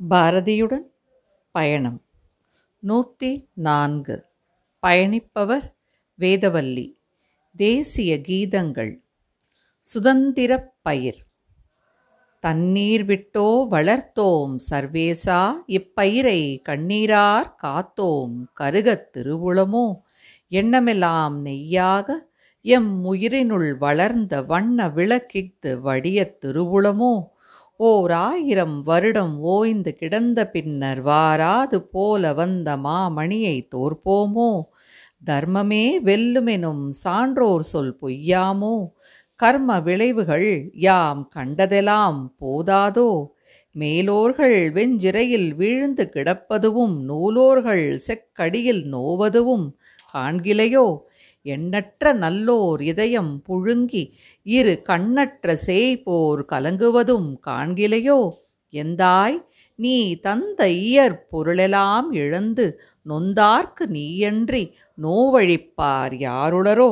பாரதியுடன் பயணம். நூற்றி நான்கு. பயணிப்பவர் வேதவல்லி. தேசிய கீதங்கள். சுதந்திரப் பயிர். தண்ணீர் விட்டோ வளர்த்தோம் சர்வேசா இப்பயிரை கண்ணீரார் காத்தோம் கருகத் திருவுளமோ? எண்ணமெல்லாம் நெய்யாக எம் உயிரினுள் வளர்ந்த வண்ண விளக்கித்து வடியத் திருவுளமோ? ஓர் ஆயிரம் வருடம் ஓய்ந்து கிடந்த பின்னர் வாராது போல வந்த மாமணியை தோற்போமோ? தர்மமே வெல்லுமெனும் சான்றோர் சொல் பொய்யாமோ? கர்ம விளைவுகள் யாம் கண்டதெல்லாம் போதாதோ? மேலோர்கள் வெஞ்சிறையில் வீழ்ந்து கிடப்பதுவும் நூலோர்கள் செக்கடியில் நோவதுவும் காண்கிலையோ? எண்ணற்ற நல்லோர் இதயம் புழுங்கி இரு கண்ணற்ற சேய்போர் கலங்குவதும் காண்கிலையோ? எந்தாய்? நீ தந்த இயற் பொருளெல்லாம் இழந்து நொந்தார்க்கு நீயன்றி நோவழிப்பார் யாருளரோ?